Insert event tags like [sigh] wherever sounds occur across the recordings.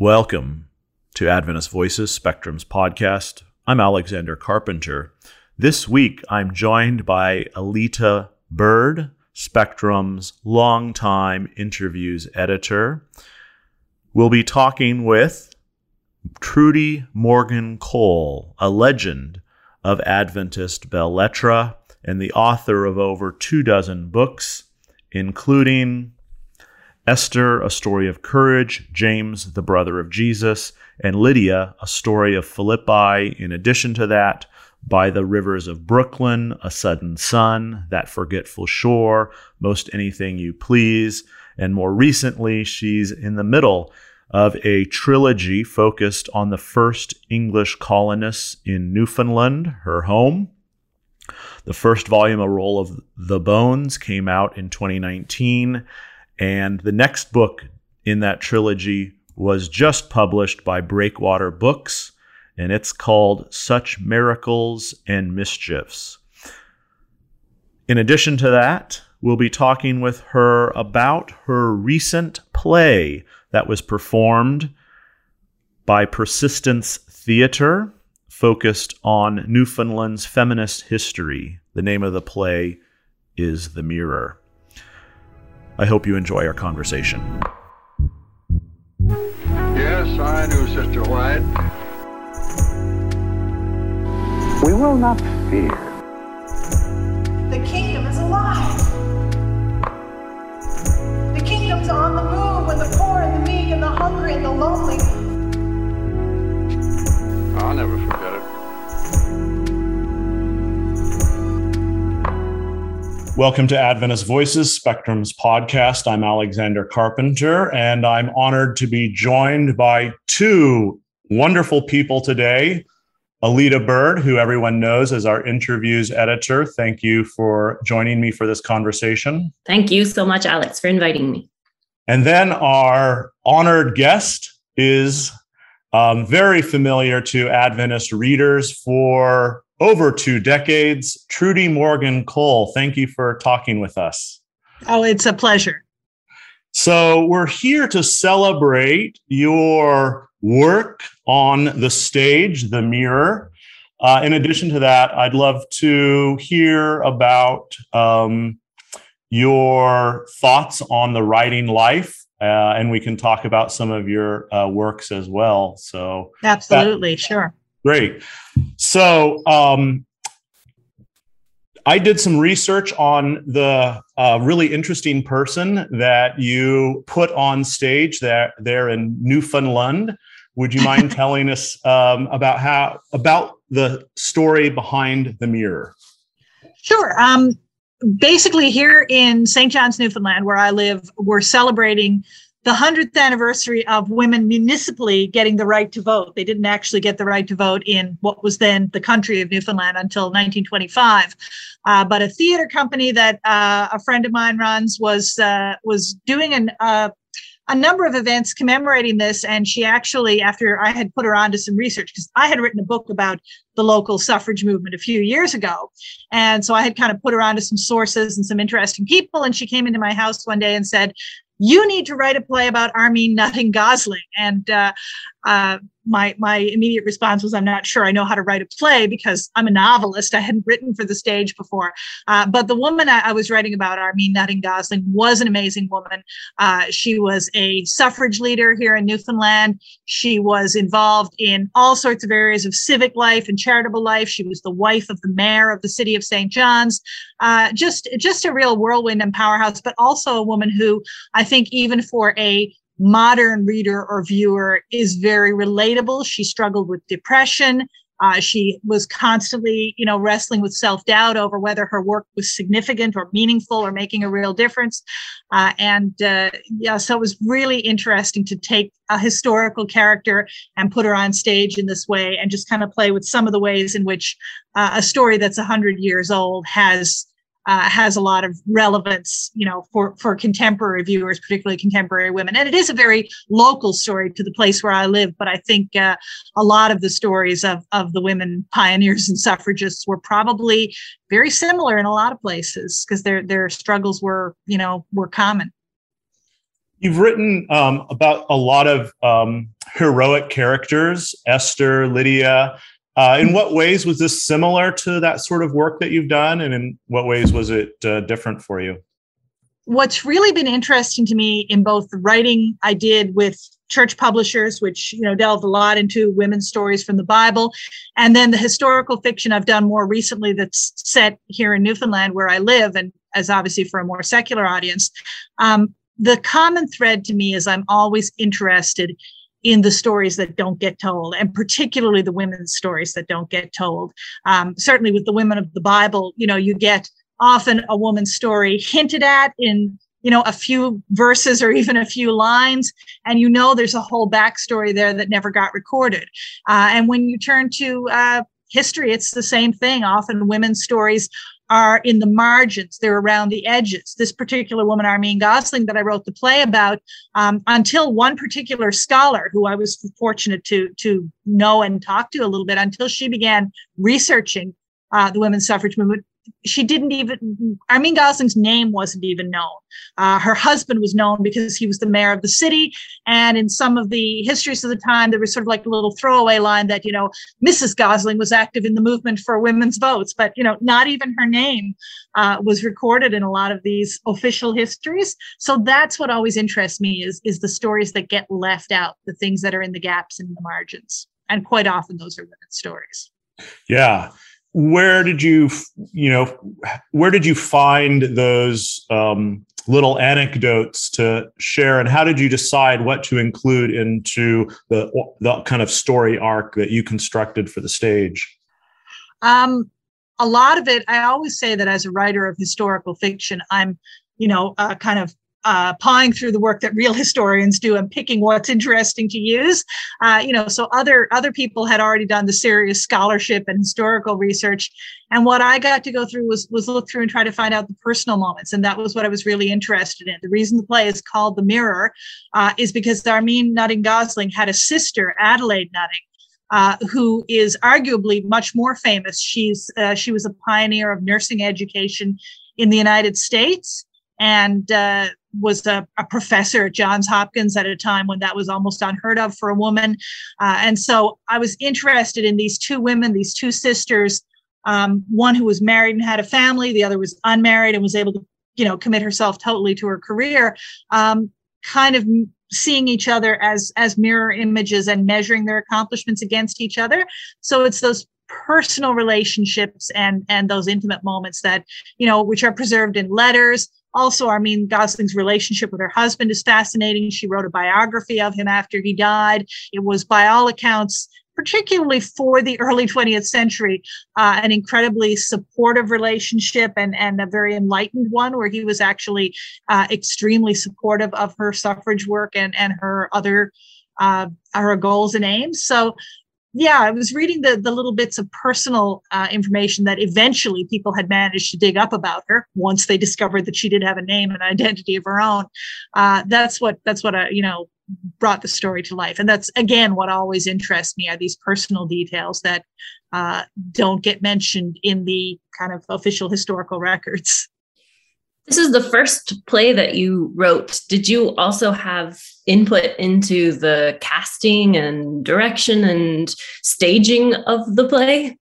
Welcome to Adventist Voices Spectrum's podcast. I'm Alexander Carpenter. This week I'm joined by Alita Byrd, Spectrum's longtime interviews editor. We'll be talking with Trudy Morgan Cole, a legend of Adventist belles lettres and the author of over two dozen books, including Esther, a story of courage, James, the brother of Jesus, and Lydia, a story of Philippi. In addition to that, by the rivers of Brooklyn, A Sudden Sun, That Forgetful Shore, Most Anything You Please. And more recently, she's in the middle of a trilogy focused on the first English colonists in Newfoundland, her home. The first volume, A Roll of the Bones, came out in 2019. And the next book in that trilogy was just published by Breakwater Books, and it's called Such Miracles and Mischiefs. In addition to that, we'll be talking with her about her recent play that was performed by Persistence Theater, focused on Newfoundland's feminist history. The name of the play is The Mirror. I hope you enjoy our conversation. Yes, I knew Sister White. We will not fear. The kingdom is alive. The kingdom's on the move with the poor and the meek and the hungry and the lonely. I'll never forget it. Welcome to Adventist Voices, Spectrum's podcast. I'm Alexander Carpenter, and I'm honored to be joined by two wonderful people today. Alita Byrd, who everyone knows as our interviews editor. Thank you for joining me for this conversation. Thank you so much, Alex, for inviting me. And then our honored guest is um, very familiar to Adventist readers for over two decades. Trudy Morgan Cole, thank you for talking with us. Oh, it's a pleasure. So, we're here to celebrate your work on the stage, The Mirror. Uh, in addition to that, I'd love to hear about um, your thoughts on the writing life, uh, and we can talk about some of your uh, works as well. So, absolutely, that, sure. Great. So, um, I did some research on the uh, really interesting person that you put on stage there, there in Newfoundland. Would you mind [laughs] telling us um, about how about the story behind the mirror? Sure. Um, basically, here in St. John's, Newfoundland, where I live, we're celebrating the 100th anniversary of women municipally getting the right to vote. They didn't actually get the right to vote in what was then the country of Newfoundland until 1925. Uh, but a theater company that uh, a friend of mine runs was uh, was doing an, uh, a number of events commemorating this. And she actually, after I had put her on to some research, because I had written a book about the local suffrage movement a few years ago. And so I had kind of put her on to some sources and some interesting people. And she came into my house one day and said, you need to write a play about Armine Nutting Gosling. And uh, uh, my my immediate response was, I'm not sure I know how to write a play because I'm a novelist. I hadn't written for the stage before. Uh, but the woman I, I, was writing about, Armine Nutting Gosling, was an amazing woman. Uh, she was a suffrage leader here in Newfoundland. She was involved in all sorts of areas of civic life and charitable life. She was the wife of the mayor of the city of St. John's. Uh, just just a real whirlwind and powerhouse, but also a woman who I think even for a modern reader or viewer is very relatable. She struggled with depression. Uh, she was constantly, you know, wrestling with self-doubt over whether her work was significant or meaningful or making a real difference. Uh, and uh, yeah, so it was really interesting to take a historical character and put her on stage in this way and just kind of play with some of the ways in which uh, a story that's 100 years old has uh, has a lot of relevance, you know, for for contemporary viewers, particularly contemporary women. And it is a very local story to the place where I live. But I think uh, a lot of the stories of of the women pioneers and suffragists were probably very similar in a lot of places because their their struggles were, you know, were common. You've written um, about a lot of um, heroic characters, Esther, Lydia. Uh, in what ways was this similar to that sort of work that you've done, and in what ways was it uh, different for you? What's really been interesting to me in both the writing I did with church publishers, which you know delved a lot into women's stories from the Bible, and then the historical fiction I've done more recently that's set here in Newfoundland, where I live, and as obviously for a more secular audience. Um, the common thread to me is I'm always interested in the stories that don't get told, and particularly the women's stories that don't get told. Um, certainly, with the women of the Bible, you know, you get often a woman's story hinted at in you know a few verses or even a few lines and you know there's a whole backstory there that never got recorded uh, and when you turn to uh, history it's the same thing often women's stories are in the margins. They're around the edges. This particular woman armine gosling that i wrote the play about um, until one particular scholar who i was fortunate to to know and talk to a little bit until she began researching uh, the women's suffrage movement she didn't even Armine Gosling's name wasn't even known. Uh, her husband was known because he was the mayor of the city, and in some of the histories of the time, there was sort of like a little throwaway line that you know Mrs. Gosling was active in the movement for women's votes, but you know not even her name uh, was recorded in a lot of these official histories. So that's what always interests me is is the stories that get left out, the things that are in the gaps and the margins, and quite often those are women's stories. Yeah where did you you know where did you find those um, little anecdotes to share? And how did you decide what to include into the the kind of story arc that you constructed for the stage? Um, a lot of it i always say that as a writer of historical fiction i'm you know uh, kind of uh, pawing through the work that real historians do and picking what's interesting to use. Uh, you know, so other other people had already done the serious scholarship and historical research, and what I got to go through was was look through and try to find out the personal moments, and that was what I was really interested in. The reason the play is called The Mirror uh, is because Armine Nutting Gosling had a sister, Adelaide Nutting. Uh, who is arguably much more famous? She's uh, she was a pioneer of nursing education in the United States, and uh, was a, a, professor at Johns Hopkins at a time when that was almost unheard of for a woman. Uh, and so I was interested in these two women, these two sisters, um, one who was married and had a family, the other was unmarried and was able to, you know, commit herself totally to her career, um, kind of seeing each other as as mirror images and measuring their accomplishments against each other. So it's those personal relationships and and those intimate moments that you know which are preserved in letters also, Armine Gosling's relationship with her husband is fascinating. She wrote a biography of him after he died. It was, by all accounts, particularly for the early 20th century, uh, an incredibly supportive relationship and, and a very enlightened one, where he was actually uh, extremely supportive of her suffrage work and, and her other uh, her goals and aims. So yeah, I was reading the the little bits of personal uh, information that eventually people had managed to dig up about her once they discovered that she did have a name and identity of her own. Uh, that's what that's what I you know brought the story to life, and that's again what always interests me are these personal details that uh, don't get mentioned in the kind of official historical records. This is the first play that you wrote. Did you also have input into the casting and direction and staging of the play?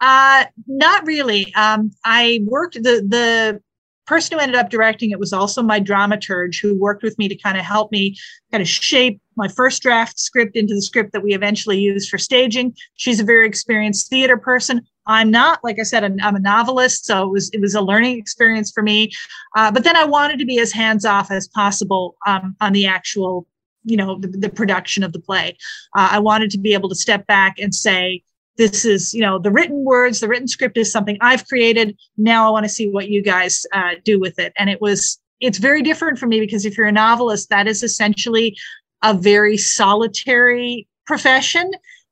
Uh, not really. Um, I worked the the person who ended up directing it was also my dramaturge who worked with me to kind of help me kind of shape my first draft script into the script that we eventually used for staging. She's a very experienced theater person. I'm not, like I said, I'm a novelist, so it was it was a learning experience for me. Uh, but then I wanted to be as hands off as possible um, on the actual, you know, the, the production of the play. Uh, I wanted to be able to step back and say, this is you know the written words the written script is something i've created. Now i want to see what you guys uh, do with it. And it was it's very different for me because if you're a novelist that is essentially a very solitary profession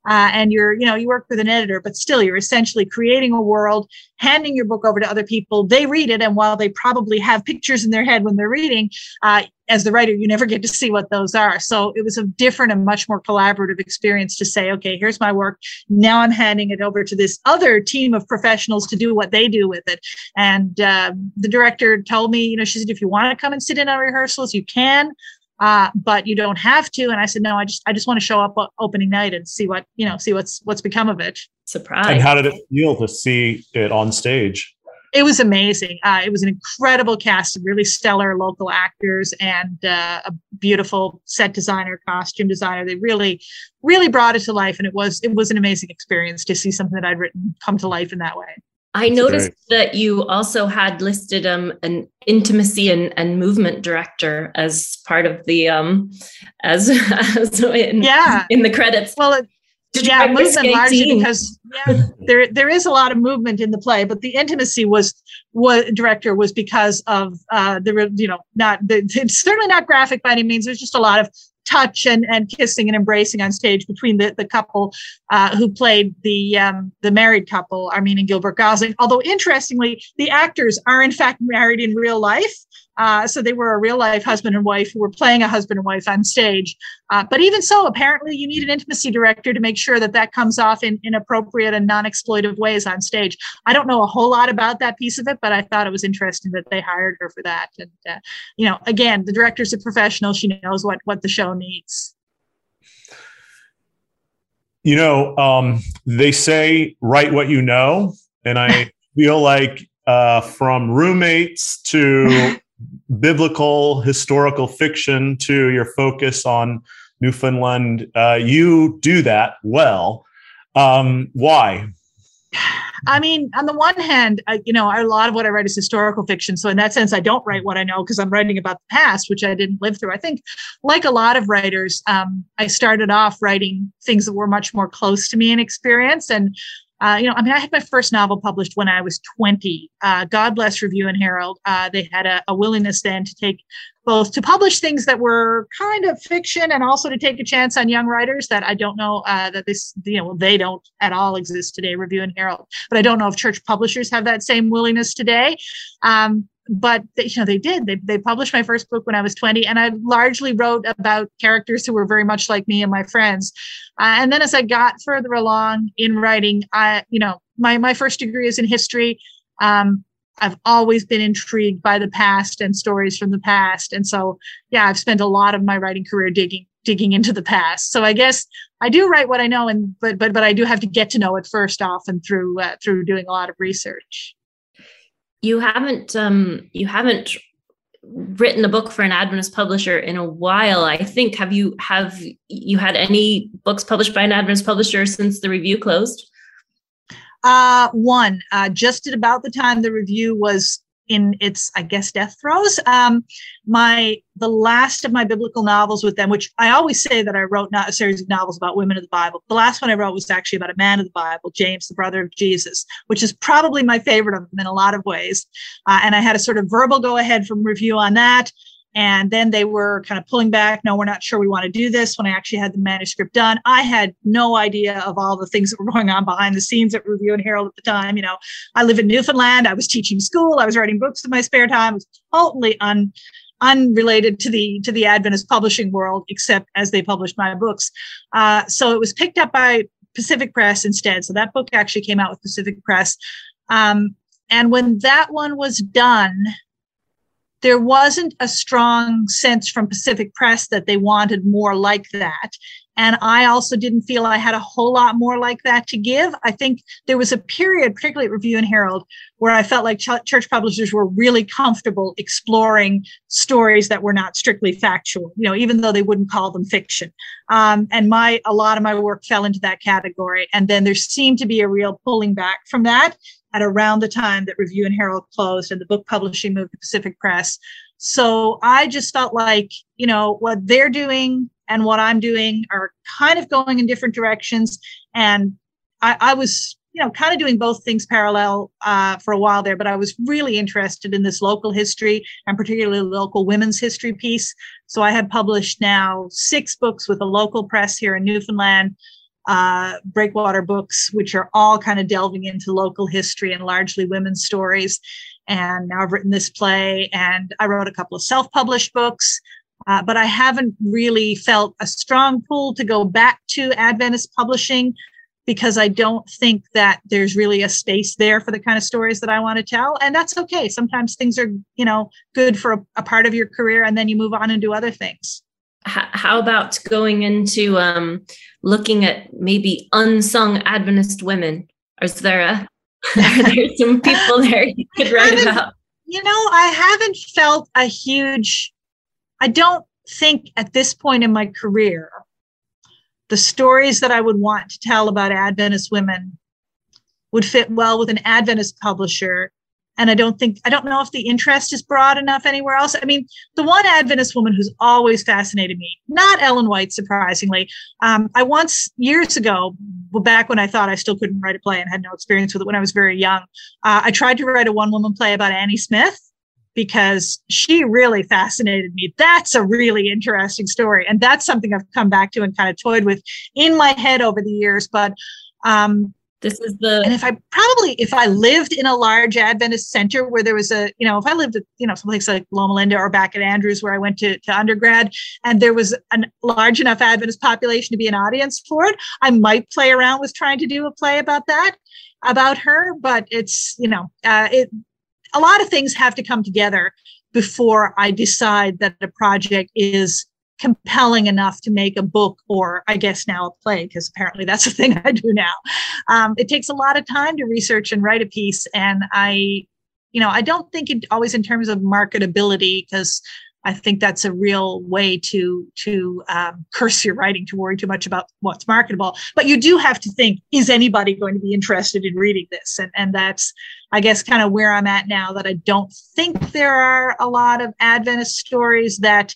uh, and you're you know you work with an editor but still you're essentially creating a world handing your book over to other people. They read it and while they probably have pictures in their head when they're reading uh, as the writer you never get to see what those are so it was a different and much more collaborative experience to say okay here's my work now i'm handing it over to this other team of professionals to do what they do with it and uh, the director told me you know she said if you want to come and sit in on rehearsals you can uh, but you don't have to. And I said, no, I just I just want to show up opening night and see what you know, see what's what's become of it. Surprise! And how did it feel to see it on stage? It was amazing. Uh, it was an incredible cast of really stellar local actors and uh, a beautiful set designer, costume designer. They really, really brought it to life, and it was it was an amazing experience to see something that I'd written come to life in that way. I noticed that you also had listed um, an intimacy and, and movement director as part of the um as, [laughs] as in, yeah in the credits. Well, it, yeah, movement largely because yeah, there there is a lot of movement in the play, but the intimacy was what director was because of uh the you know not the, it's certainly not graphic by any means. There's just a lot of touch and, and kissing and embracing on stage between the, the couple uh, who played the um, the married couple, Armine and Gilbert Gosling. Although interestingly, the actors are in fact married in real life. Uh, so they were a real life husband and wife who were playing a husband and wife on stage. Uh, but even so, apparently you need an intimacy director to make sure that that comes off in, in appropriate and non-exploitive ways on stage. I don't know a whole lot about that piece of it, but I thought it was interesting that they hired her for that. And, uh, you know, again, the director's a professional. She knows what, what the show needs. You know, um, they say write what you know. And I [laughs] feel like uh, from roommates to biblical historical fiction to your focus on Newfoundland. Uh, you do that well. Um, why? I mean, on the one hand, I, you know, a lot of what I write is historical fiction. So in that sense, I don't write what I know because I'm writing about the past, which I didn't live through. I think, like a lot of writers, um, I started off writing things that were much more close to me in experience, and uh, you know, I mean, I had my first novel published when I was 20. Uh, God bless Review and Herald. Uh, they had a, a, willingness then to take both to publish things that were kind of fiction and also to take a chance on young writers that I don't know uh, that this, you know, they don't at all exist today, Review and Herald. But I don't know if church publishers have that same willingness today. Um, but they, you know they did. They, they published my first book when i was 20 and i largely wrote about characters who were very much like me and my friends. Uh, and then as i got further along in writing i you know my, my first degree is in history. Um, i've always been intrigued by the past and stories from the past. And so yeah i've spent a lot of my writing career digging digging into the past. So i guess i do write what i know and but but but i do have to get to know it first off and through uh, through doing a lot of research you haven't um you haven't written a book for an Adventist publisher in a while. I think have you have you had any books published by an Adventist publisher since the review closed? Uh, one, uh, just at about the time the review was in its, I guess, death throes. Um, my the last of my biblical novels with them, which I always say that I wrote not a series of novels about women of the Bible. The last one I wrote was actually about a man of the Bible, James, the brother of Jesus, which is probably my favorite of them in a lot of ways. Uh, and I had a sort of verbal go ahead from review on that. And then they were kind of pulling back. No, we're not sure we want to do this. When I actually had the manuscript done, I had no idea of all the things that were going on behind the scenes at Review and Herald at the time. You know, I live in Newfoundland. I was teaching school. I was writing books in my spare time. It was totally un, unrelated to the to the Adventist publishing world, except as they published my books. Uh, so it was picked up by Pacific Press instead. So that book actually came out with Pacific Press. Um, and when that one was done, there wasn't a strong sense from Pacific Press that they wanted more like that. And I also didn't feel I had a whole lot more like that to give. I think there was a period, particularly at Review and Herald, where I felt like ch- church publishers were really comfortable exploring stories that were not strictly factual, you know, even though they wouldn't call them fiction. Um, and my, a lot of my work fell into that category. And then there seemed to be a real pulling back from that at around the time that Review and Herald closed and the book publishing moved to Pacific Press. So I just felt like, you know, what they're doing and what I'm doing are kind of going in different directions. And I, I was, you know, kind of doing both things parallel uh, for a while there, but I was really interested in this local history and particularly local women's history piece. So I have published now six books with a local press here in Newfoundland uh, Breakwater books, which are all kind of delving into local history and largely women's stories. And now I've written this play, and I wrote a couple of self published books. Uh, but I haven't really felt a strong pull to go back to Adventist publishing because I don't think that there's really a space there for the kind of stories that I want to tell. And that's okay. Sometimes things are, you know, good for a, a part of your career and then you move on and do other things. how about going into um, looking at maybe unsung Adventist women? Is there a [laughs] are there some people [laughs] there you could write about? You know, I haven't felt a huge. I don't think at this point in my career, the stories that I would want to tell about Adventist women would fit well with an Adventist publisher and I don't think, I don't know if the interest is broad enough anywhere else. I mean, the one Adventist woman who's always fascinated me, not Ellen White, surprisingly. Um, I once, years ago, back when I thought I still couldn't write a play and had no experience with it when I was very young, uh, I tried to write a one woman play about Annie Smith because she really fascinated me. That's a really interesting story. And that's something I've come back to and kind of toyed with in my head over the years. But um, this is the and if I probably if I lived in a large Adventist center where there was a you know if I lived at you know someplace like Loma Linda or back at Andrews where I went to, to undergrad and there was a large enough Adventist population to be an audience for it, I might play around with trying to do a play about that about her. But it's you know uh, it a lot of things have to come together before I decide that a project is compelling enough to make a book or I guess now a play, because apparently that's the [laughs] thing I do now. Um, it takes a lot of time to research and write a piece. And I, you know, I don't think it always in terms of marketability, because I think that's a real way to to um, curse your writing to worry too much about what's marketable. But you do have to think: Is anybody going to be interested in reading this? And and that's, I guess, kind of where I'm at now. That I don't think there are a lot of Adventist stories that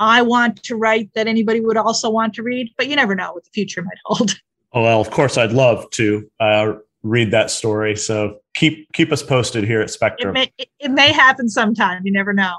I want to write that anybody would also want to read, but you never know what the future might hold. [laughs] Oh, well, of course, I'd love to uh, read that story. So keep keep us posted here at Spectrum. It may, it may happen sometime. You never know.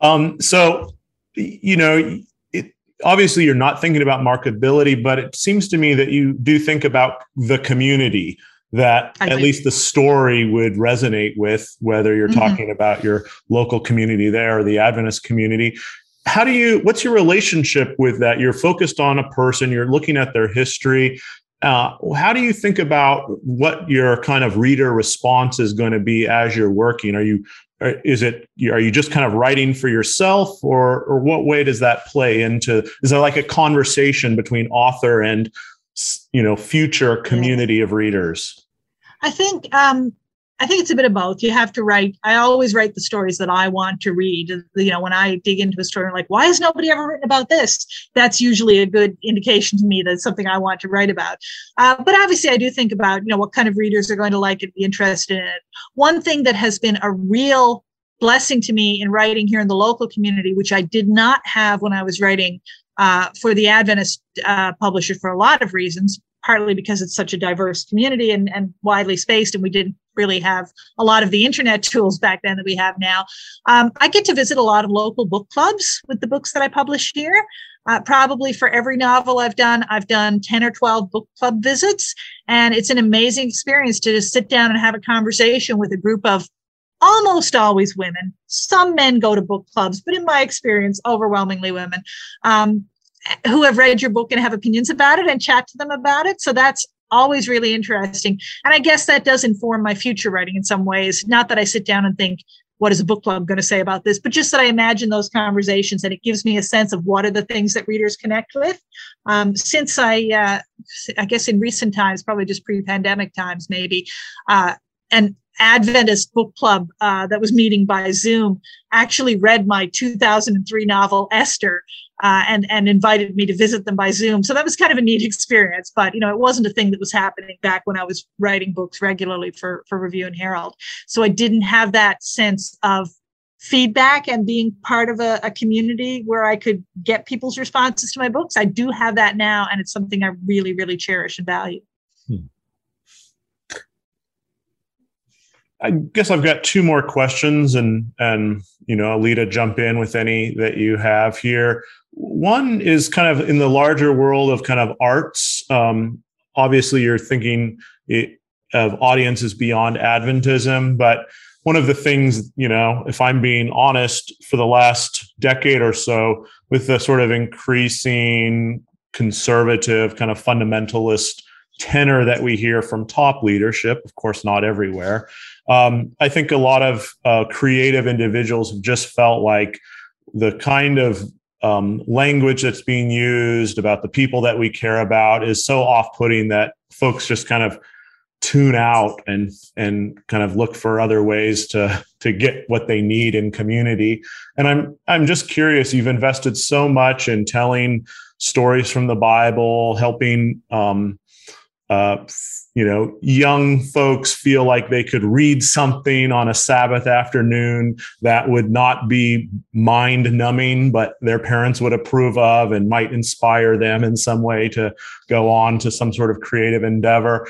Um, so, you know, it, obviously you're not thinking about marketability, but it seems to me that you do think about the community that I at think. least the story would resonate with, whether you're mm-hmm. talking about your local community there or the Adventist community how do you what's your relationship with that? You're focused on a person you're looking at their history. Uh, how do you think about what your kind of reader response is going to be as you're working? Are you is it are you just kind of writing for yourself or or what way does that play into is there like a conversation between author and you know future community of readers? I think um I think it's a bit of both. You have to write. I always write the stories that I want to read. You know, when I dig into a story, I'm like, why has nobody ever written about this? That's usually a good indication to me that it's something I want to write about. Uh, but obviously, I do think about, you know, what kind of readers are going to like it, be interested in it. One thing that has been a real blessing to me in writing here in the local community, which I did not have when I was writing uh, for the Adventist uh, publisher for a lot of reasons, partly because it's such a diverse community and, and widely spaced, and we didn't really have a lot of the internet tools back then that we have now. Um, I get to visit a lot of local book clubs with the books that I publish here. Uh, probably for every novel I've done, I've done 10 or 12 book club visits. And it's an amazing experience to just sit down and have a conversation with a group of almost always women. Some men go to book clubs, but in my experience, overwhelmingly women. Um, who have read your book and have opinions about it and chat to them about it. So that's always really interesting. And I guess that does inform my future writing in some ways. Not that I sit down and think, what is a book club going to say about this? But just that I imagine those conversations and it gives me a sense of what are the things that readers connect with. Um, since I, uh, I guess in recent times, probably just pre-pandemic times, maybe, uh, and Adventist book club uh, that was meeting by Zoom actually read my 2003 novel Esther uh, and and invited me to visit them by Zoom. So that was kind of a neat experience. But you know, it wasn't a thing that was happening back when I was writing books regularly for for Review and Herald. So I didn't have that sense of feedback and being part of a, a community where I could get people's responses to my books. I do have that now, and it's something I really really cherish and value. Hmm. I guess I've got two more questions, and and you know, Alita, jump in with any that you have here. One is kind of in the larger world of kind of arts. Um, obviously, you're thinking it, of audiences beyond Adventism, but one of the things, you know, if I'm being honest, for the last decade or so, with the sort of increasing conservative, kind of fundamentalist tenor that we hear from top leadership, of course, not everywhere, um, I think a lot of uh, creative individuals have just felt like the kind of um, language that's being used about the people that we care about is so off-putting that folks just kind of tune out and and kind of look for other ways to to get what they need in community. And i'm i'm just curious you've invested so much in telling stories from the bible helping um, uh, you know young folks feel like they could read something on a sabbath afternoon that would not be mind numbing but their parents would approve of and might inspire them in some way to go on to some sort of creative endeavor.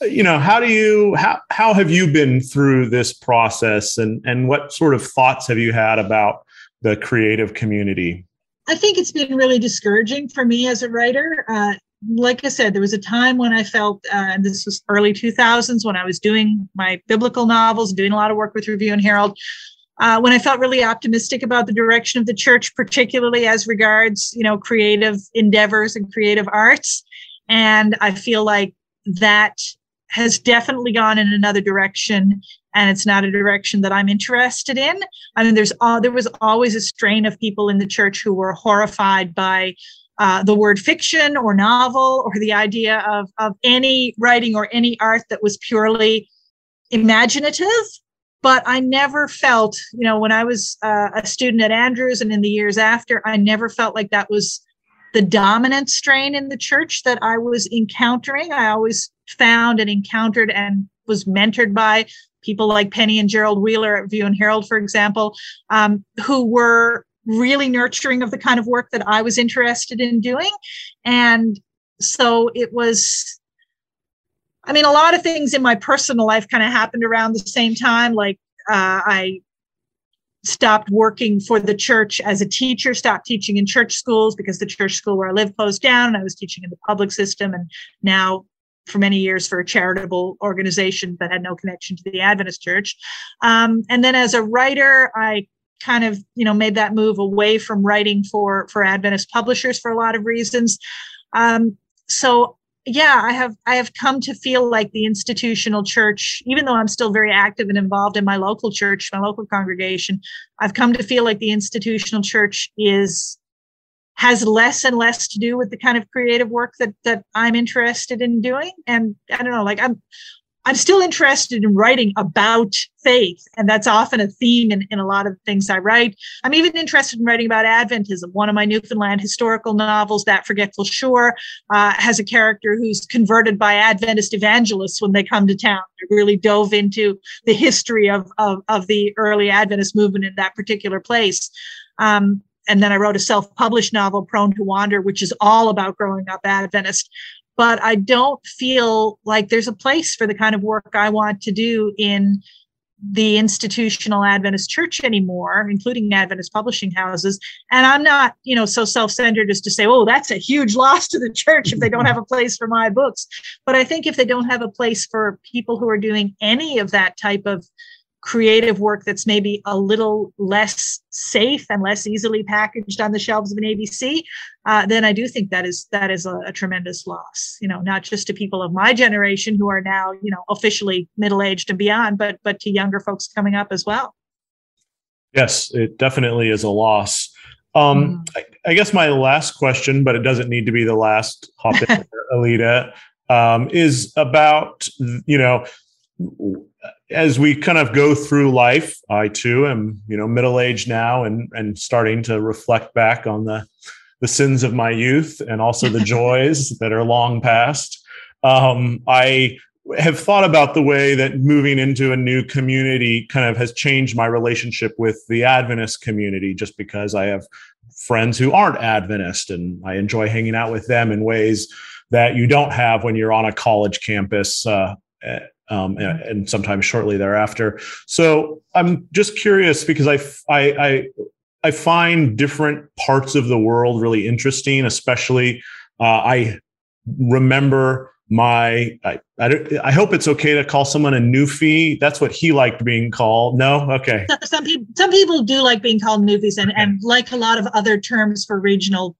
You know how do you how how have you been through this process and and what sort of thoughts have you had about the creative community? I think it's been really discouraging for me as a writer. Uh, like i said there was a time when i felt uh, and this was early 2000s when i was doing my biblical novels doing a lot of work with review and herald uh, when I felt really optimistic about the direction of the church, particularly as regards, you know, creative endeavors and creative arts. And I feel like that has definitely gone in another direction and it's not a direction that I'm interested in. I mean, there's all, there was always a strain of people in the church who were horrified by uh, the word fiction or novel or the idea of, of any writing or any art that was purely imaginative. But I never felt, you know, when I was uh, a student at Andrews and in the years after, I never felt like that was the dominant strain in the church that I was encountering. I always found and encountered and was mentored by people like Penny and Gerald Wheeler at View and Herald, for example, um, who were really nurturing of the kind of work that I was interested in doing. And so it was, I mean, a lot of things in my personal life kind of happened around the same time. Like uh, I stopped working for the church as a teacher, stopped teaching in church schools because the church school where I live closed down and I was teaching in the public system. And now for many years for a charitable organization that had no connection to the Adventist church. Um, and then as a writer, I kind of you know made that move away from writing for for Adventist publishers for a lot of reasons. Um, so yeah, I have I have come to feel like the institutional church, even though I'm still very active and involved in my local church, my local congregation, I've come to feel like the institutional church is has less and less to do with the kind of creative work that that I'm interested in doing. And I don't know, like I'm I'm still interested in writing about faith, and that's often a theme in, in a lot of things I write. I'm even interested in writing about Adventism. One of my Newfoundland historical novels, That Forgetful Shore, uh, has a character who's converted by Adventist evangelists when they come to town. I really dove into the history of, of, of the early Adventist movement in that particular place. Um, and then I wrote a self-published novel, Prone to Wander, which is all about growing up Adventist but I don't feel like there's a place for the kind of work I want to do in the institutional Adventist church anymore, including Adventist publishing houses. And I'm not, you know, so self-centered as to say, oh, that's a huge [laughs] loss to the church if they don't have a place for my books. But I think if they don't have a place for people who are doing any of that type of creative work that's maybe a little less safe and less easily packaged on the shelves of an ABC, uh, then I do think that is that is a, a, tremendous loss. You know, not just to people of my generation who are now you know officially middle aged and beyond, but but to younger folks coming up as well. Yes, it definitely is a loss. Um, mm. I, I, guess my last question, but it doesn't need to be the last. Hop in, [laughs] Alita, um, is about you know as we kind of go through life, I too am, you know, middle aged now and and starting to reflect back on the the sins of my youth and also the [laughs] joys that are long past. Um, I have thought about the way that moving into a new community kind of has changed my relationship with the Adventist community, just because I have friends who aren't Adventist and I enjoy hanging out with them in ways that you don't have when you're on a college campus. Uh, um, and, and, sometimes shortly thereafter. So I'm just curious because I, I, I, I find different parts of the world really interesting, especially uh, I remember my I, I, I, hope it's okay to call someone a newfie. That's what he liked being called. No, okay. Some people some people do like being called newfies, and, and like a lot of other terms for regional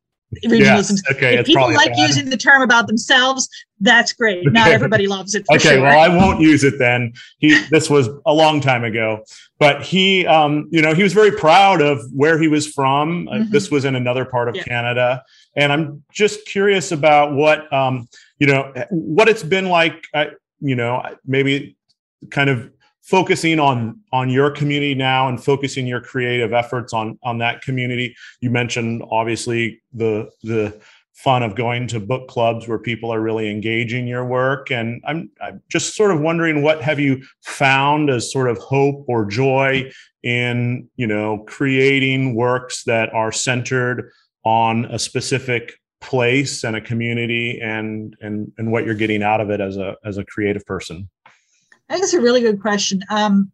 regionalism. okay, if people like bad. using the term about themselves, that's great. Not everybody loves it. Okay sure. well i won't use it then he this was a long time ago but he um you know he was very proud of where he was from Uh, Mhm. this was in another part of Yeah. canada and i'm just curious about what um you know what it's been like uh, you know maybe kind of focusing on on your community now and focusing your creative efforts on on that community. You mentioned obviously the the fun of going to book clubs where people are really engaging your work. And i'm i'm just sort of wondering what have you found as sort of hope or joy in you know creating works that are centered on a specific place and a community and and and what you're getting out of it as a as a creative person I think it's a really good question. Um,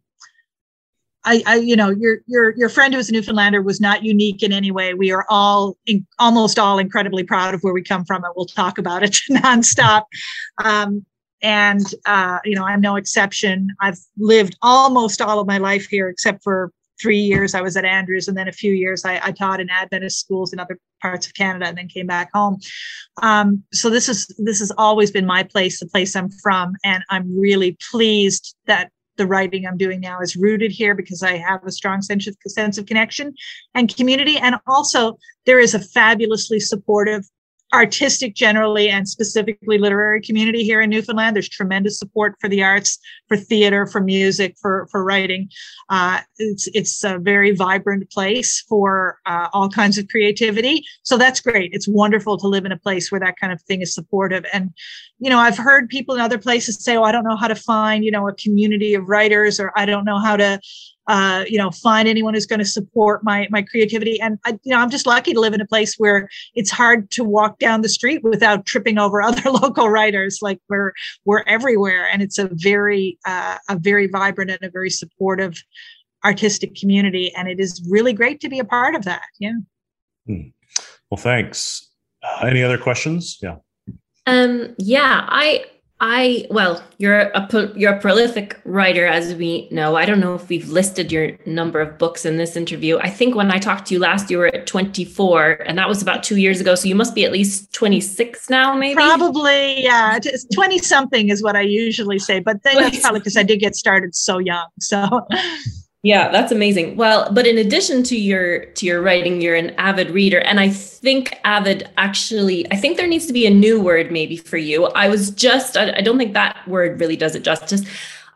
I, I, you know, your your your friend who was a Newfoundlander was not unique in any way. We are all, in, almost all, incredibly proud of where we come from, and we'll talk about it [laughs] nonstop. Um, and uh, you know, I'm no exception. I've lived almost all of my life here, except for three years I was at Andrews, and then a few years I, I taught in Adventist schools in other parts of Canada, and then came back home. Um, so this is this has always been my place, the place I'm from, and I'm really pleased that the writing I'm doing now is rooted here because I have a strong sense of, sense of connection and community, and also there is a fabulously supportive artistic generally and specifically literary community here in Newfoundland. There's tremendous support for the arts, for theater, for music, for for writing. Uh, it's it's a very vibrant place for uh, all kinds of creativity. So that's great. It's wonderful to live in a place where that kind of thing is supportive. And you know, I've heard people in other places say, "Oh, I don't know how to find you know a community of writers," or "I don't know how to." Uh, you know, find anyone who's going to support my my creativity, and I, you know, I'm just lucky to live in a place where it's hard to walk down the street without tripping over [laughs] other local writers. Like we're we're everywhere, and it's a very uh, a very vibrant and a very supportive artistic community, and it is really great to be a part of that. Yeah. well thanks. Uh, any other questions? Yeah. Um, yeah, I, I, well, you're a you're a prolific writer, as we know. I don't know if we've listed your number of books in this interview. I think when I talked to you last, you were at 24, and that was about two years ago. So you must be at least 26 now, maybe. Probably, yeah. It's 20 something is what I usually say, but then that's probably because I did get started so young. So, Yeah, that's amazing. Well, but in addition to your to your writing, you're an avid reader, and I think avid actually, I think there needs to be a new word maybe for you. I was just, I, I don't think that word really does it justice.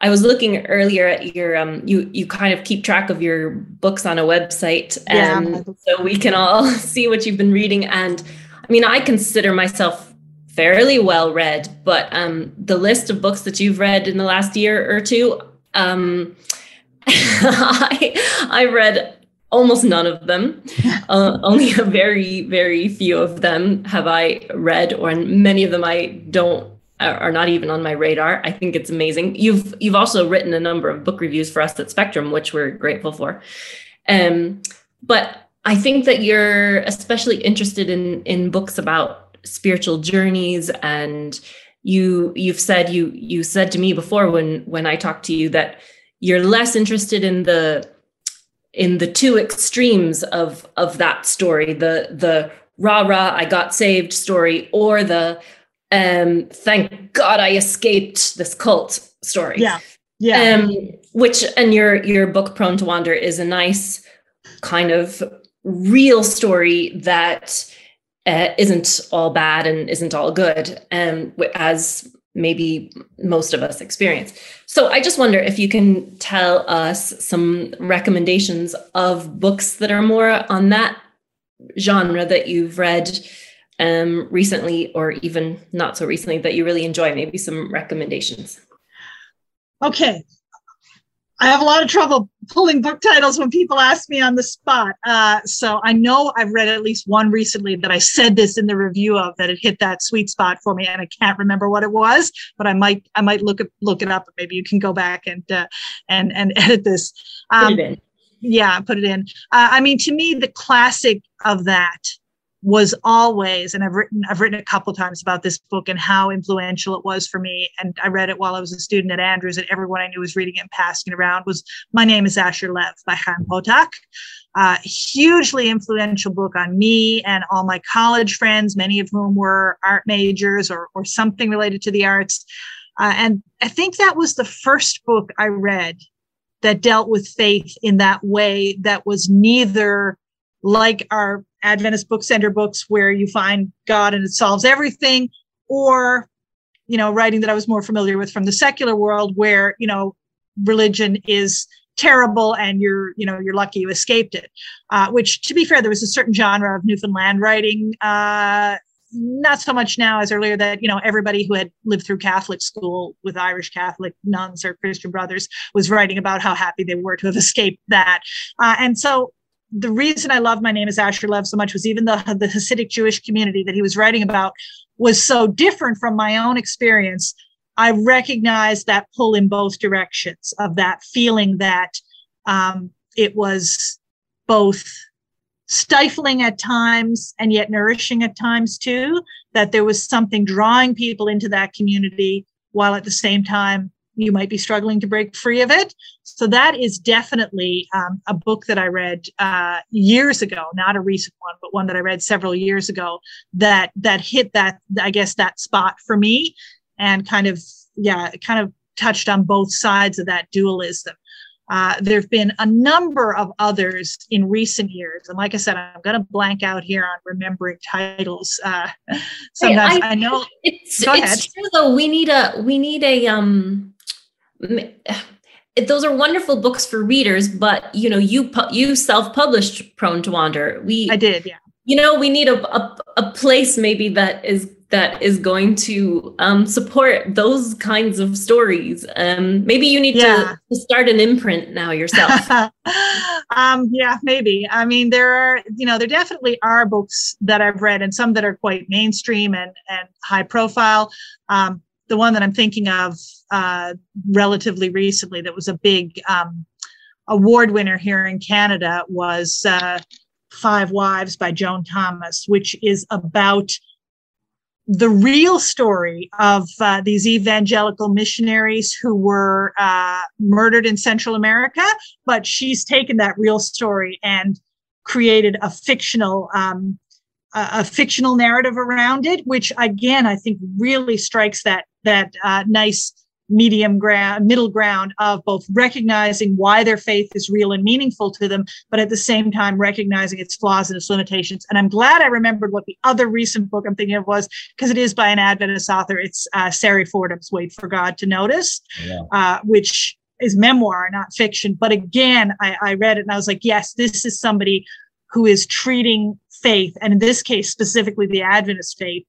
I was looking earlier at your um, you you kind of keep track of your books on a website, and books. so we can all [laughs] see what you've been reading. And I mean, I consider myself fairly well read, but um, the list of books that you've read in the last year or two, um, [laughs] I I read almost none of them. [laughs] Uh, only a very very few of them have I read, or many of them I don't are not even on my radar. I think it's amazing. You've you've also written a number of book reviews for us at Spectrum, which we're grateful for. Um, but I think that you're especially interested in in books about spiritual journeys and you you've said you you said to me before when when I talked to you that you're less interested in the in the two extremes of of that story the the rah rah I got saved story or the um thank God I escaped this cult story yeah. Yeah. um, which and your your book prone to wander is a nice kind of real story that uh, isn't all bad and isn't all good um, as maybe most of us experience so i just wonder if you can tell us some recommendations of books that are more on that genre that you've read um, recently or even not so recently that you really enjoy maybe some recommendations Okay. I have a lot of trouble pulling book titles when people ask me on the spot. Uh, so I know I've read at least one recently that I said this in the review of that it hit that sweet spot for me, and I can't remember what it was. But I might I might look it look it up. Maybe you can go back and uh, and and [laughs] edit this. Put Um, it in. yeah, put it in. Uh, I mean, to me, the classic of that was always, and I've written I've written a couple times about this book and how influential it was for me. And I read it while I was a student at Andrews, and everyone I knew was reading it and passing it around. Was My Name Is Asher Lev by Chaim Potok. Uh, hugely influential book on me and all my college friends, many of whom were art majors or or something related to the arts. Uh, and I think that was the first book I read that dealt with faith in that way that was neither like our Adventist Book Center books where you find God and it solves everything, or you know, writing that I was more familiar with from the secular world where, you know, religion is terrible and you're, you know, you're lucky you escaped it. Uh, which to be fair, there was a certain genre of Newfoundland writing uh, not so much now as earlier that you know everybody who had lived through catholic school with irish catholic nuns or christian brothers was writing about how happy they were to have [laughs] escaped that uh, and so the reason i love my name is asher lev so much was even the, the hasidic jewish community that he was writing about was so different from my own experience. I recognized that pull in both directions of that feeling that um, it was both stifling at times and yet nourishing at times too that there was something drawing people into that community while at the same time you might be struggling to break free of it so that is definitely um, a book that i read uh, years ago not a recent one but one that i read several years ago that that hit that i guess that spot for me and kind of yeah kind of touched on both sides of that dualism uh, there have been a number of others in recent years. And like I said, I'm going to blank out here on remembering titles. Uh, sometimes I, I, know. [laughs] It's, it's true though. We need a, we need a, um, [sighs] those are wonderful books for readers, but you know, you, you self-published Prone to Wander. We, I did. Yeah. You know, we need a, a, a place maybe that is that is going to um, support those kinds of stories. Um, maybe you need yeah. to, to, start an imprint now yourself. [laughs] um, yeah, maybe. I mean, there are, you know, there definitely are books that I've read and some that are quite mainstream and, and high profile. The one that I'm thinking of uh, relatively recently that was a big um, award winner here in Canada was uh, Five Wives by Joan Thomas, which is about the real story of uh, these evangelical missionaries who were uh, murdered in Central America, but she's taken that real story and created a fictional um, a, a, fictional narrative around it, which again I think really strikes that that uh, nice medium ground, middle ground of both recognizing why their faith is real and meaningful to them, but at the same time recognizing its flaws and its limitations. And I'm glad I remembered what the other recent book I'm thinking of was because it is by an Adventist author. It's uh, Sari Fordham's Wait for God to Notice, yeah. uh, which is memoir, not fiction. But again, I, I read it and I was like, yes, this is somebody who is treating faith, and in this case, specifically the Adventist faith,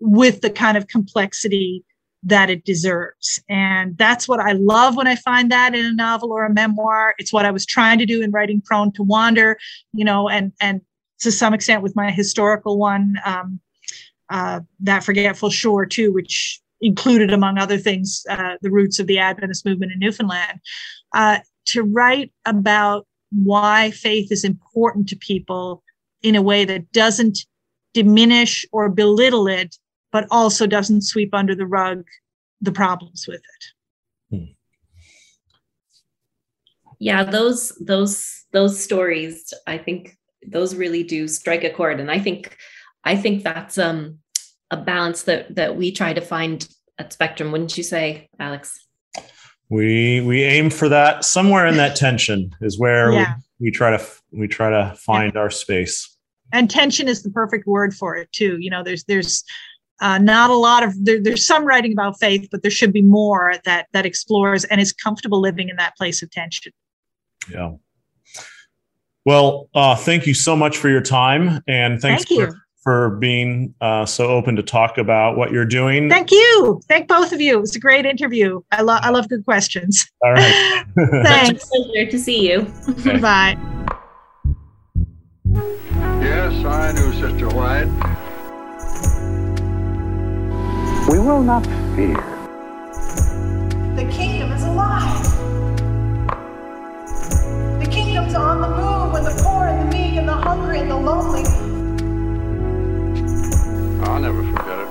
with the kind of complexity that it deserves. And that's what I love when I find that in a novel or a memoir. It's what I was trying to do in writing Prone to Wander, you know, and and to some extent with my historical one, um, uh, that Forgetful Shore too, which included, among other things, uh, the roots of the Adventist movement in Newfoundland. Uh, to write about why faith is important to people in a way that doesn't diminish or belittle it, but also doesn't sweep under the rug the problems with it. Hmm. Yeah, those those those stories, I think those really do strike a chord, and I think I think that's um, a balance that that we try to find at Spectrum, wouldn't you say, Alex? We we aim for that somewhere in that tension is where yeah. we, we try to we try to find yeah. our space. And tension is the perfect word for it too. You know, there's there's uh, not a lot of there, there's some writing about faith, but there should be more that that explores and is comfortable living in that place of tension. Yeah. Well, uh, thank you so much for your time, and thanks thank for, for being uh, so open to talk about what you're doing. Thank you. Thank both of you. It was a great interview. I love I love good questions. All right. [laughs] [laughs] thanks. pleasure to see you. Okay. [laughs] Bye. Yes, I knew Sister White. We will not fear. The kingdom is alive. The kingdom's on the move when the poor and the meek and the hungry and the lonely I'll never forget it.